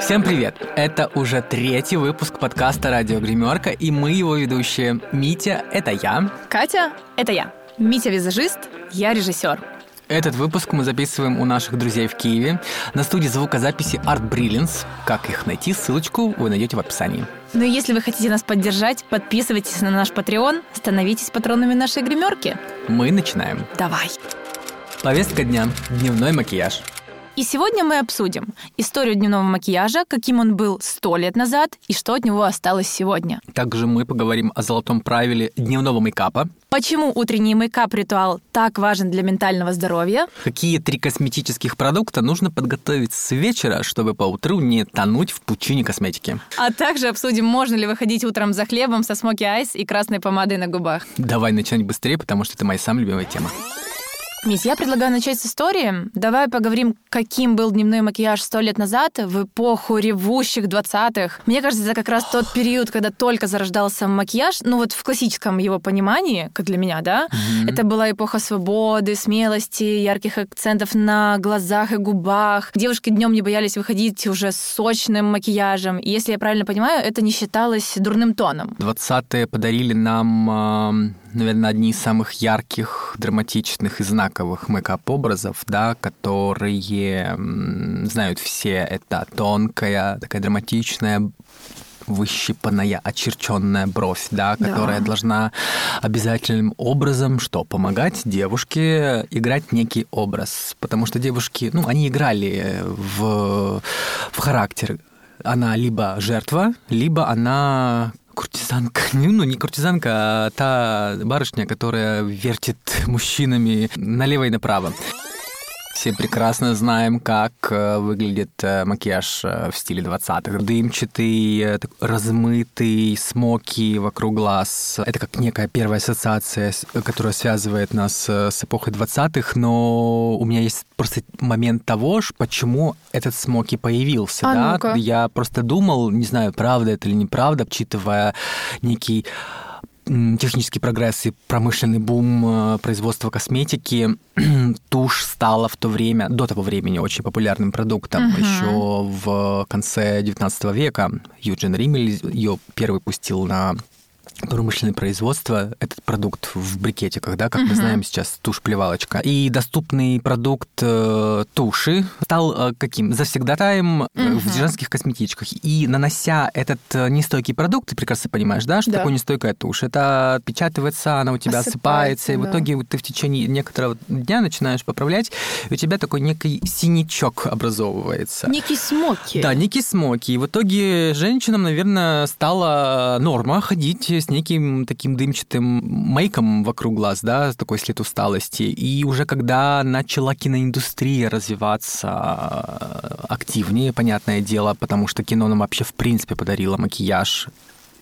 Всем привет! Это уже третий выпуск подкаста «Радио Гримерка», и мы его ведущие. Митя — это я. Катя — это я. Митя — визажист, я режиссер. Этот выпуск мы записываем у наших друзей в Киеве на студии звукозаписи Art Brilliance. Как их найти, ссылочку вы найдете в описании. Ну и если вы хотите нас поддержать, подписывайтесь на наш Patreon, становитесь патронами нашей гримерки. Мы начинаем. Давай. Повестка дня. Дневной макияж. И сегодня мы обсудим историю дневного макияжа, каким он был сто лет назад и что от него осталось сегодня. Также мы поговорим о золотом правиле дневного мейкапа. Почему утренний мейкап-ритуал так важен для ментального здоровья? Какие три косметических продукта нужно подготовить с вечера, чтобы по утру не тонуть в пучине косметики? А также обсудим, можно ли выходить утром за хлебом со смоки айс и красной помадой на губах. Давай начнем быстрее, потому что это моя самая любимая тема. Мисс, я предлагаю начать с истории. Давай поговорим, каким был дневной макияж сто лет назад, в эпоху ревущих двадцатых. Мне кажется, это как раз тот период, когда только зарождался макияж, ну вот в классическом его понимании, как для меня, да, mm-hmm. это была эпоха свободы, смелости, ярких акцентов на глазах и губах. Девушки днем не боялись выходить уже с сочным макияжем. И если я правильно понимаю, это не считалось дурным тоном. Двадцатые подарили нам наверное, одни из самых ярких, драматичных и знаковых мэкап-образов, да, которые знают все. Это тонкая, такая драматичная выщипанная, очерченная бровь, да, которая да. должна обязательным образом что? Помогать девушке играть некий образ. Потому что девушки, ну, они играли в, в характер. Она либо жертва, либо она куртизанка. Ну, не куртизанка, а та барышня, которая вертит мужчинами налево и направо. Все прекрасно знаем, как э, выглядит э, макияж э, в стиле 20-х. Дымчатый, размытый, смоки вокруг глаз. Это как некая первая ассоциация, которая связывает нас с эпохой 20-х, но у меня есть просто момент того, почему этот смоки появился. А да? Ну-ка. Я просто думал, не знаю, правда это или неправда, учитывая некий технический прогресс и промышленный бум э, производства косметики, тушь стала в то время, до того времени, очень популярным продуктом. Uh-huh. Еще в конце 19 века Юджин Риммель ее первый пустил на промышленное производство, этот продукт в брикетиках, да, как uh-huh. мы знаем сейчас, тушь-плевалочка. И доступный продукт э, туши стал э, каким? Завсегдатаем uh-huh. в женских косметичках. И нанося этот э, нестойкий продукт, ты прекрасно понимаешь, да, что да. такое нестойкая тушь? Это отпечатывается, она у тебя осыпается, осыпается и в итоге ты в течение некоторого дня начинаешь поправлять, и у тебя такой некий синячок образовывается. Некий смоки. Да, некий смоки. И в итоге женщинам, наверное, стала норма ходить с неким таким дымчатым мейком вокруг глаз, да, такой след усталости. И уже когда начала киноиндустрия развиваться э, активнее, понятное дело, потому что кино нам вообще в принципе подарило макияж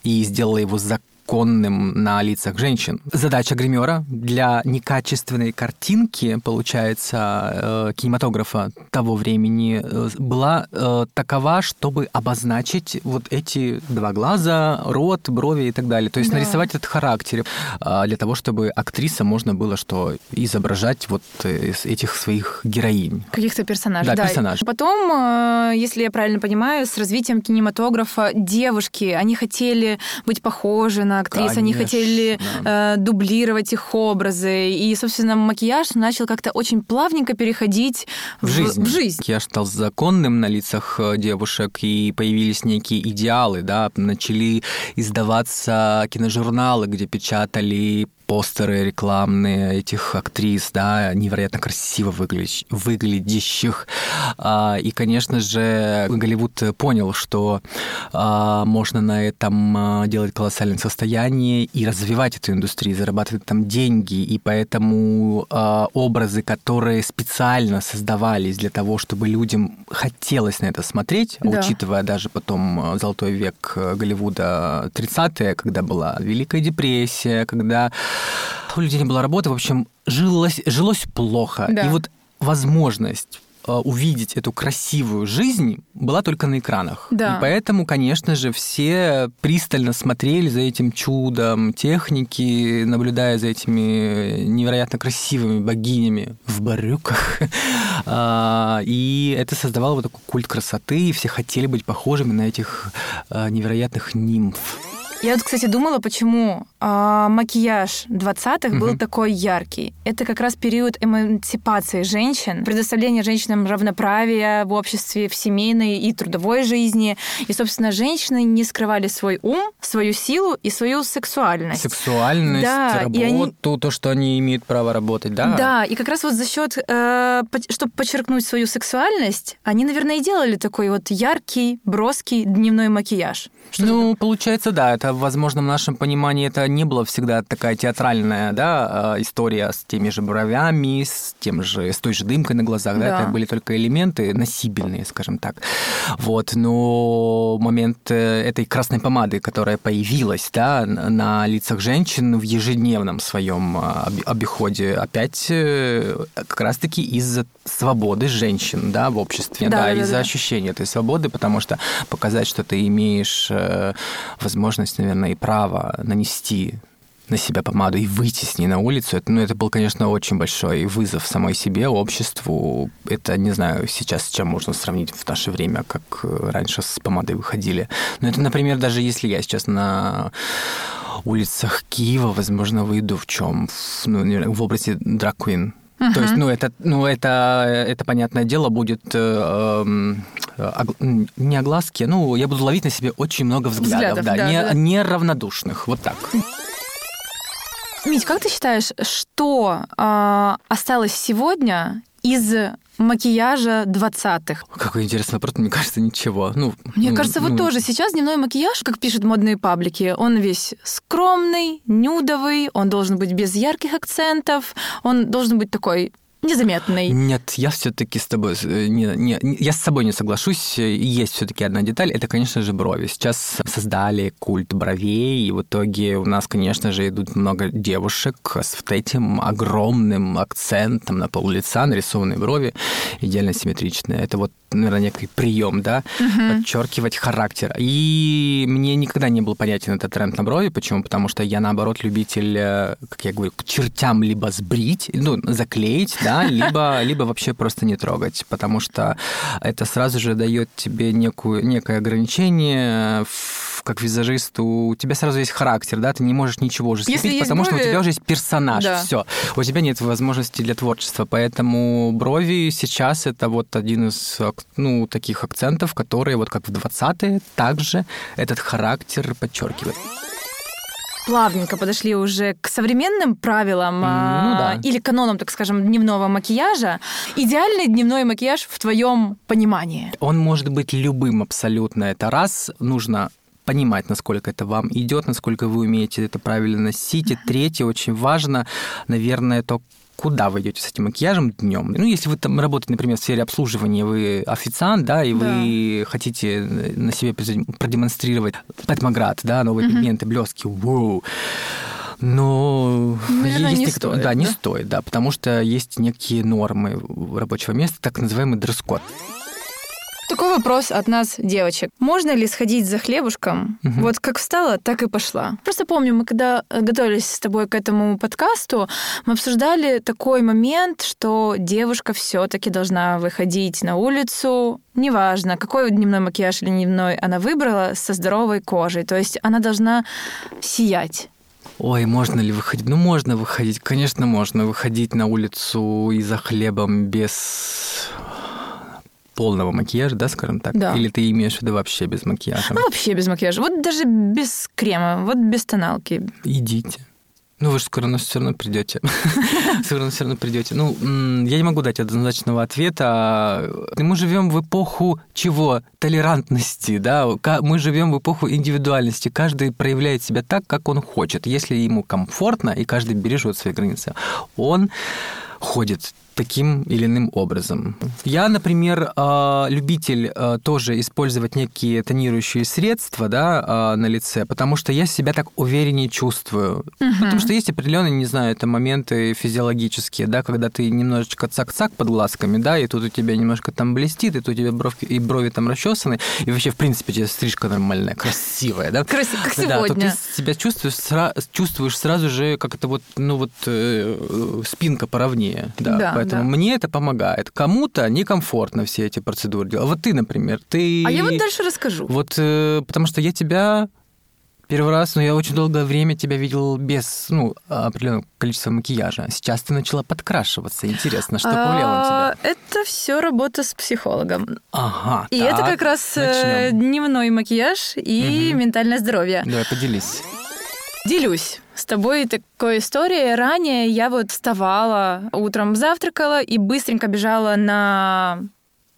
и сделала его за конным на лицах женщин. Задача гримера для некачественной картинки, получается, э, кинематографа того времени э, была э, такова, чтобы обозначить вот эти два глаза, рот, брови и так далее. То есть да. нарисовать этот характер для того, чтобы актриса можно было что изображать вот из этих своих героинь. Каких-то персонажей. Да, да. персонажей. Потом, если я правильно понимаю, с развитием кинематографа девушки, они хотели быть похожи на актрис, Конечно, они хотели э, дублировать их образы. И, собственно, макияж начал как-то очень плавненько переходить в, в, жизнь. в жизнь. Макияж стал законным на лицах э, девушек, и появились некие идеалы, да, начали издаваться киножурналы, где печатали постеры рекламные этих актрис, да, невероятно красиво выглядящих. А, и, конечно же, Голливуд понял, что а, можно на этом а, делать колоссальное состояние и развивать эту индустрию, зарабатывать там деньги. И поэтому образы, которые специально создавались для того, чтобы людям хотелось на это смотреть, да. учитывая даже потом золотой век Голливуда 30-е, когда была Великая депрессия, когда у людей не было работы, в общем, жилось, жилось плохо. Да. И вот возможность э, увидеть эту красивую жизнь была только на экранах. Да. И поэтому, конечно же, все пристально смотрели за этим чудом техники, наблюдая за этими невероятно красивыми богинями в барюках. А, и это создавало вот такой культ красоты, и все хотели быть похожими на этих э, невероятных нимф. Я вот, кстати, думала, почему а, макияж 20-х был Мгм. такой яркий. Это как раз период эмансипации женщин, предоставления женщинам равноправия в обществе, в семейной и трудовой жизни. И, собственно, женщины не скрывали свой ум, свою силу и свою сексуальность. Сексуальность, Да, и они- работу, то, что они имеют право работать, да? Да, и как раз вот за счет, чтобы подчеркнуть свою сексуальность, они, наверное, и делали такой вот яркий, броский дневной макияж. Что ну, получается, да, это, возможно, в нашем понимании это не была всегда такая театральная, да, э, история с теми же бровями, с тем же, с той же дымкой на глазах, да, Да. это были только элементы носибельные, скажем так. Вот, но момент э, этой красной помады, которая появилась, да, на лицах женщин в ежедневном своем об- обиходе, опять э, как раз-таки из-за свободы женщин, да, в обществе, Да, да, да, из-за да. ощущения этой свободы, потому что показать, что ты имеешь э, возможность, наверное, и право нанести на себя помаду и выйти с ней на улицу, это, ну, это был, конечно, очень большой вызов самой себе, обществу. Это, не знаю, сейчас с чем можно сравнить в наше время, как э, раньше с помадой выходили. Но это, например, даже если я сейчас на улицах Киева, возможно, выйду в чем? Ну, в образе драквин. То есть, ну, это, ну, это, это, понятное дело, будет э, эм, ог- не огласки, ну, я буду ловить на себе очень много взглядов, Взглядов, да, да, не, да. неравнодушных, вот так. Мить, как ты считаешь, что а, осталось сегодня из макияжа 20-х? Какой интересный вопрос, мне кажется, ничего. Ну, Мне ну, кажется, вот ну, тоже сейчас дневной макияж, как пишут модные паблики, он весь скромный, нюдовый, он должен быть без ярких акцентов, он должен быть такой незаметный. Нет, я все-таки с тобой э, не, не- я с собой не соглашусь. Есть все-таки одна деталь, это, конечно же, брови. Сейчас создали культ бровей, и в итоге у нас, конечно же, идут много девушек с вот этим огромным акцентом на пол лица, нарисованные брови, идеально симметричные. Это вот, наверное, некий прием, да, подчеркивать характер. И мне никогда не был понятен этот тренд на брови. Почему? Потому что я, наоборот, любитель, э, как я говорю, к чертям либо сбрить, ну, заклеить, да, либо, либо вообще просто не трогать, потому что это сразу же дает тебе некую, некое ограничение, в- как визажист, у тебя сразу есть характер, да, ты не можешь ничего уже слепить, потому что у брови- тебя уже есть персонаж, Да. все. У тебя нет возможности для творчества, поэтому брови сейчас это вот один из, ну, таких акцентов, которые вот как в 20-е также этот характер подчеркивает. Плавненько подошли уже к современным правилам а, Ну да. или канонам, так скажем, дневного макияжа. Идеальный дневной макияж в твоем понимании. Он может быть любым абсолютно. Это раз, нужно понимать, насколько это вам идет, насколько вы умеете это правильно носить. И третье, очень важно, наверное, то, куда вы идете с этим макияжем днем. Ну, если вы там работаете, например, в сфере обслуживания, вы официант, да, и вы хотите на себе продемонстрировать Пэтмаград, да, новые пигменты, блески, вау. Но Наверное, есть не некоторые- стоит, да, не да? стоит, да, потому что есть некие нормы рабочего места, так называемый дресс-код. Такой вопрос от нас, девочек. Можно ли сходить за хлебушком? Мгм. Вот как встала, так и пошла. Просто помню, мы когда э, готовились с тобой к этому подкасту, мы обсуждали такой момент, что девушка все-таки должна выходить на улицу, неважно, какой дневной макияж или дневной она выбрала, со здоровой кожей. То есть она должна сиять. Ой, можно ли выходить? Ну, можно выходить, конечно, можно выходить на улицу и за хлебом без полного макияжа, да, скажем так? Да. Или ты имеешь в виду вообще без макияжа? Ну, вообще без макияжа. Вот даже без крема, вот без тоналки. Идите. Ну, вы же скоро равно все равно придете. Равно все равно придете. Ну, я не могу дать однозначного ответа. Мы живем в эпоху чего? Толерантности, да? Мы живем в эпоху индивидуальности. Каждый проявляет себя так, как он хочет. Если ему комфортно, и каждый бережет свои границы, он ходит таким или иным образом. Я, например, э, любитель э, тоже использовать некие тонирующие средства да, э, на лице, потому что я себя так увереннее чувствую. Угу. Потому что есть определенные, не знаю, это моменты физиологические, да, когда ты немножечко цак-цак под глазками, да, и тут у тебя немножко там блестит, и тут у тебя бровки, и брови там расчесаны, и вообще, в принципе, у тебя стрижка нормальная, красивая, да? Красиво, как сегодня. Да, то ты себя чувствуешь, сра- чувствуешь сразу же, как это вот, ну вот, э, спинка поровнее, да, да Поэтому да. мне это помогает. Кому-то некомфортно все эти процедуры делать. Вот ты, например, ты... А я вот дальше расскажу. Вот э, потому что я тебя первый раз, но я очень долгое время тебя видел без ну, определенного количества макияжа. Сейчас ты начала подкрашиваться. Интересно, что повлияло на тебя? А, это все работа с психологом. Ага. И это как раз э, начнем. дневной макияж и угу. ментальное здоровье. Давай, поделись. Делюсь с тобой такой историей. Ранее я вот вставала, утром завтракала и быстренько бежала на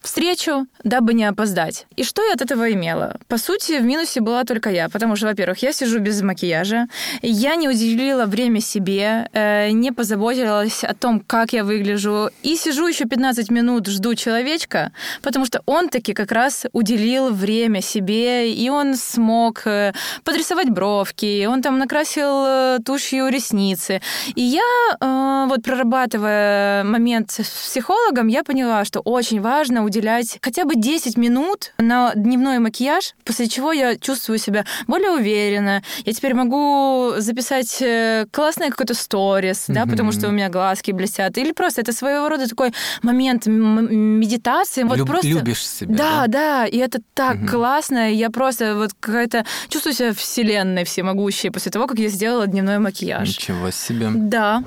встречу, дабы не опоздать. И что я от этого имела? По сути, в минусе была только я, потому что, во-первых, я сижу без макияжа, я не уделила время себе, э, не позаботилась о том, как я выгляжу, и сижу еще 15 минут, жду человечка, потому что он таки как раз уделил время себе, и он смог э, подрисовать бровки, он там накрасил э, тушью ресницы. И я, вот прорабатывая момент с психологом, я поняла, что очень важно уделять хотя бы 10 минут на дневной макияж, после чего я чувствую себя более уверенно. Я теперь могу записать э, классный какой-то сторис, да, потому что у меня глазки блестят. Или просто это своего рода такой момент медитации. Вот Люб, просто... Любишь себя. Да, да, да, и это так классно. Я просто вот какая-то чувствую себя вселенной всемогущей после того, как я сделала дневной макияж. Ничего себе. Да.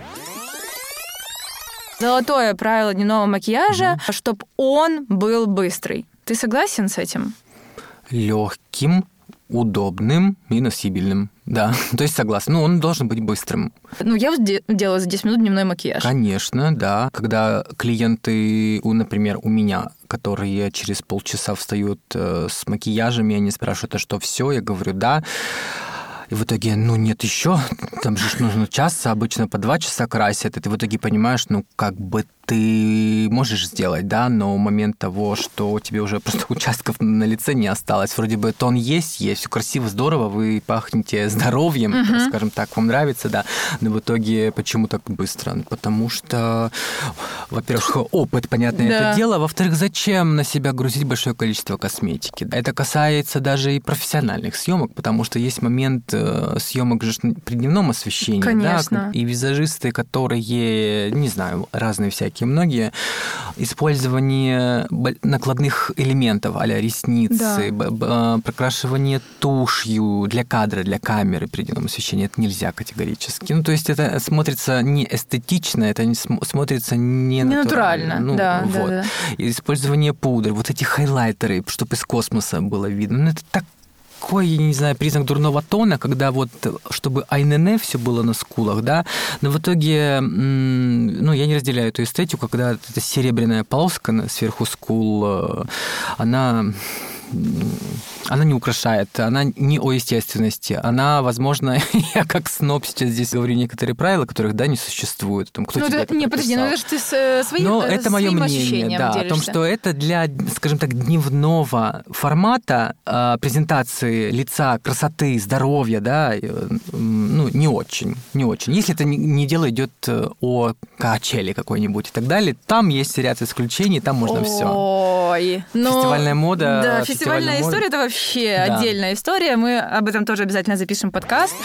Золотое правило дневного макияжа, угу. чтобы он был быстрый. Ты согласен с этим? Легким, удобным и носибельным. Да, то есть согласен. Ну, он должен быть быстрым. Ну, я вот де- делала за 10 минут дневной макияж. Конечно, да. Когда клиенты, у, например, у меня, которые через полчаса встают э, с макияжем, и они спрашивают, а что все? Я говорю, да. И в итоге, ну, нет еще, там же нужно час, обычно по два часа красят, и ты в итоге понимаешь, ну, как бы ты можешь сделать, да, но момент того, что тебе уже просто участков на лице не осталось, вроде бы тон есть, есть, все красиво, здорово, вы пахнете здоровьем, uh-huh. скажем так, вам нравится, да, но в итоге почему так быстро? Потому что, во-первых, опыт, понятно, да. это дело, во-вторых, зачем на себя грузить большое количество косметики? Это касается даже и профессиональных съемок, потому что есть момент э, съемок же при дневном освещении, Конечно. да, и визажисты, которые, не знаю, разные всякие и многие, использование накладных элементов, а ресницы, да. прокрашивание тушью для кадра, для камеры при дневном освещении, это нельзя категорически. Ну, то есть это смотрится не эстетично, это не смотрится не, не натурально. Ну, да, вот. да, да. Использование пудры, вот эти хайлайтеры, чтобы из космоса было видно, ну, это так такой, я не знаю, признак дурного тона, когда вот, чтобы айнене все было на скулах, да, но в итоге, ну, я не разделяю эту эстетику, когда эта серебряная полоска сверху скул, э, она она не украшает, она не о естественности, она, возможно, я как сноб сейчас здесь говорю некоторые правила, которых, да, не существует. Там, кто ну, это, не, подожди, ну это же ты с, э, своим Но это мое мнение, да, делишься. о том, что это для, скажем так, дневного формата э, презентации лица, красоты, здоровья, да, э, ну, не очень, не очень. Если это не, не дело идет э, о качеле какой-нибудь и так далее, там есть ряд исключений, там можно все. Ой, ну, фестивальная мода. Да, фестивальная история мода. это вообще да. отдельная история. Мы об этом тоже обязательно запишем подкаст.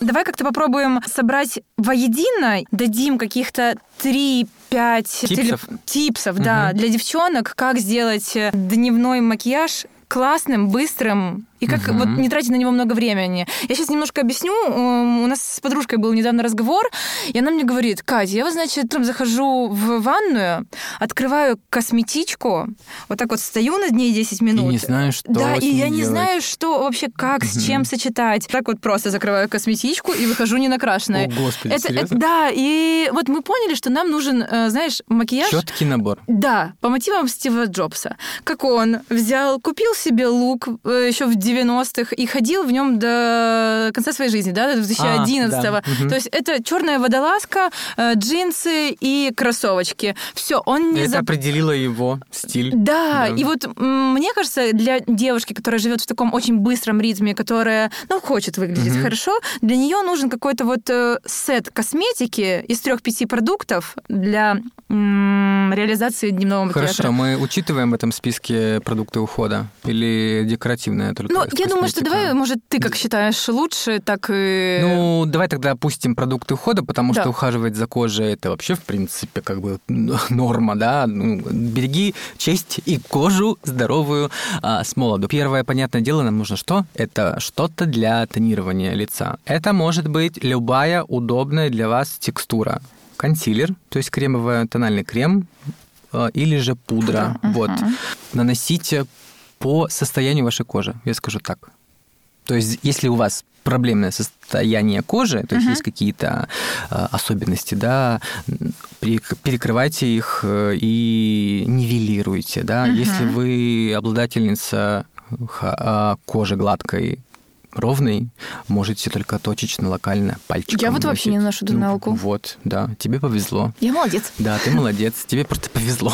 Давай как-то попробуем собрать воедино, дадим каких-то три пять типсов, теле... типсов угу. да, для девчонок, как сделать дневной макияж классным, быстрым и как угу. вот не тратить на него много времени. Я сейчас немножко объясню. У нас с подружкой был недавно разговор, и она мне говорит, Катя, я вот, значит, там захожу в ванную, открываю косметичку, вот так вот стою над ней 10 минут. И не знаю, что Да, и я делать. не знаю, что вообще, как, угу. с чем сочетать. Так вот просто закрываю косметичку и выхожу не накрашенная. О, господи, это, это, Да, и вот мы поняли, что нам нужен, э, знаешь, макияж... Четкий набор. Да, по мотивам Стива Джобса. Как он взял, купил себе лук э, еще в 90-х и ходил в нем до конца своей жизни, да, до 2011 А, да. То есть это черная водолазка, э, джинсы и кроссовочки. Все, он не Это за- определило его стиль. Да, Да. и вот мне кажется, для девушки, которая живет в таком очень быстром ритме, которая, ну, хочет выглядеть Мгм. хорошо, для нее нужен какой-то вот э, сет косметики из трех-пяти продуктов для реализации дневного макияжа. Хорошо, мы учитываем в этом списке продукты ухода или декоративная только Ну, я думаю, что давай, может, ты как считаешь лучше, так и... Ну, давай тогда опустим продукты ухода, потому Да. что ухаживать за кожей это вообще, в принципе, как бы норма, да. Ну, береги честь и кожу здоровую а, с молоду. Первое, понятное дело, нам нужно что? Это что-то для тонирования лица. Это может быть любая удобная для вас текстура. Консилер, то есть кремовый тональный крем, а, или же пудра. Пудра, Вот. мгм. Наносите по состоянию вашей кожи, я скажу так. То есть, если у вас проблемное состояние кожи, то есть Мгм. есть какие-то э, особенности, да, перекрывайте их э, и нивелируйте, да. Мгм. Если вы обладательница а, кожи гладкой, ровной, можете только точечно, локально, пальчиком. Я вот вообще не наношу тоналку. Ну, Вот, да, тебе повезло. Я молодец. Да, ты молодец, тебе просто повезло.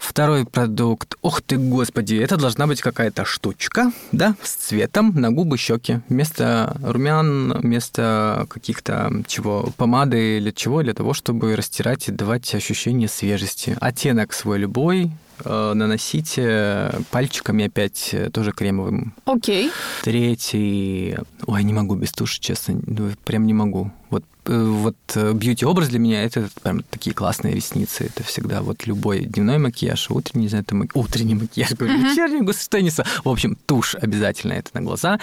Второй продукт. Ох ты, господи, это должна быть какая-то штучка, да, с цветом на губы, щеки. Вместо румян, вместо каких-то чего, помады или чего, для того, чтобы растирать и давать ощущение свежести. Оттенок свой любой, наносите пальчиками опять э, тоже кремовым. Окей. Третий... Ой, не могу без туши, честно. Ну, Прям не могу. Вот, э, вот э, бьюти-образ для меня это прям такие классные ресницы. Это всегда вот любой дневной макияж, утренний, не знаю, это мак- утренний макияж, говорю, вечерний, я несу? В общем, тушь обязательно это на глаза.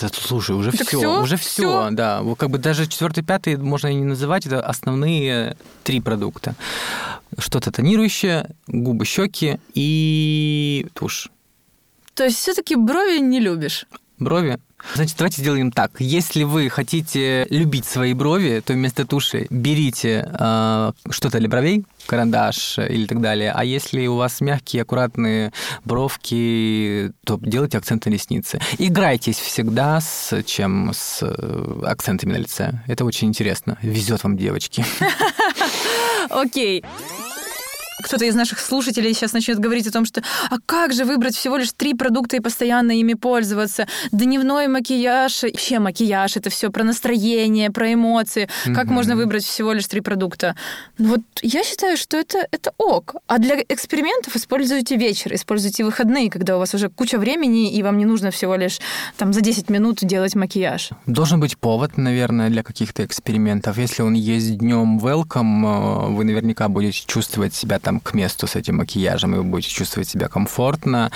Да, слушай, уже все, уже все, да. Вот как бы даже четвертый, пятый можно и не называть, это основные три продукта. Что-то тонирующее, губы, щеки и тушь. То есть все-таки брови не любишь? Брови. Значит, давайте сделаем так. Если вы хотите любить свои брови, то вместо туши берите э, что-то для бровей, карандаш или так далее. А если у вас мягкие, аккуратные бровки, то делайте акценты на ресницы. Играйтесь всегда с чем? С э, акцентами на лице. Это очень интересно. Везет вам, девочки. Окей. Кто-то из наших слушателей сейчас начнет говорить о том, что а как же выбрать всего лишь три продукта и постоянно ими пользоваться? Дневной макияж, вообще макияж, это все про настроение, про эмоции. Как Мгм. можно выбрать всего лишь три продукта? Ну вот я считаю, что это, это ок. А для экспериментов используйте вечер, используйте выходные, когда у вас уже куча времени, и вам не нужно всего лишь там за 10 минут делать макияж. Должен быть повод, наверное, для каких-то экспериментов. Если он есть днем welcome, э, вы наверняка будете чувствовать себя там к месту с этим макияжем, и вы будете чувствовать себя комфортно.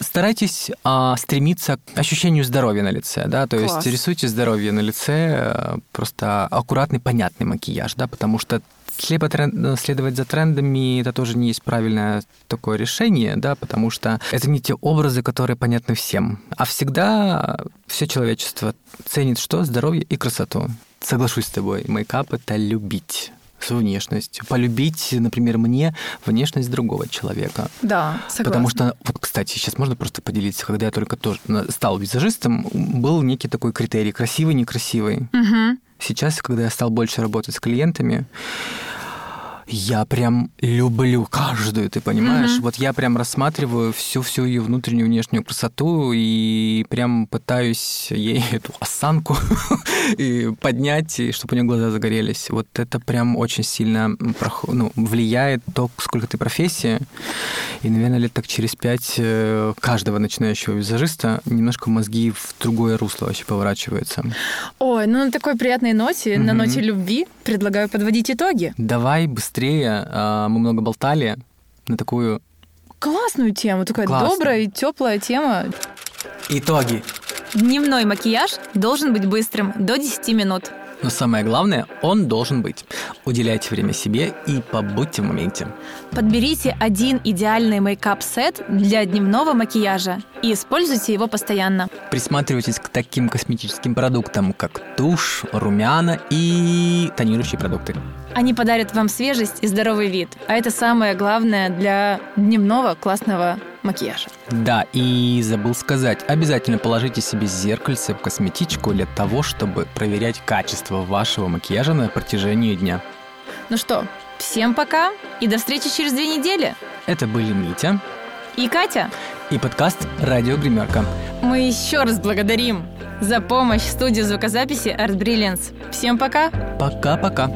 Старайтесь а, стремиться к ощущению здоровья на лице, да, то Класс. есть рисуйте здоровье на лице, э, просто аккуратный, понятный макияж, да, потому что слепо трен- следовать за трендами это тоже не есть правильное такое решение, да, потому что это не те образы, которые понятны всем. А всегда все человечество ценит что? Здоровье и красоту. Соглашусь с тобой, мейкап это любить свою внешность. Полюбить, например, мне внешность другого человека. Да, согласна. Потому что, вот, кстати, сейчас можно просто поделиться, когда я только тоже стал визажистом, был некий такой критерий, красивый, некрасивый. Мгм. Сейчас, когда я стал больше работать с клиентами, я прям люблю каждую, ты понимаешь? Мгм. Вот я прям рассматриваю всю-всю ее внутреннюю внешнюю красоту и прям пытаюсь ей эту осанку и поднять, и чтобы у нее глаза загорелись. Вот это прям очень сильно ну, влияет то, сколько ты профессии. И, наверное, лет так через пять э, каждого начинающего визажиста немножко мозги в другое русло вообще поворачиваются. Ой, ну на такой приятной ноте, на Мгм. ноте любви, предлагаю подводить итоги. Давай быстрее, а, мы много болтали на такую Классную тему, такая Классно. добрая и теплая тема. итоги. Дневной макияж должен быть быстрым, до 10 минут. Но самое главное, он должен быть. Уделяйте время себе и побудьте в моменте. Подберите один идеальный makeup-сет для дневного макияжа и используйте его постоянно. Присматривайтесь к таким косметическим продуктам, как тушь, румяна и тонирующие продукты. Они подарят вам свежесть и здоровый вид. А это самое главное для дневного классного макияжа. Да, и забыл сказать, обязательно положите себе зеркальце в косметичку для того, чтобы проверять качество вашего макияжа на протяжении дня. Ну что, всем пока и до встречи через две недели. Это были Митя и Катя и подкаст «Радио Гримерка». Мы еще раз благодарим за помощь студии звукозаписи Art Brilliance. Всем пока! Пока-пока!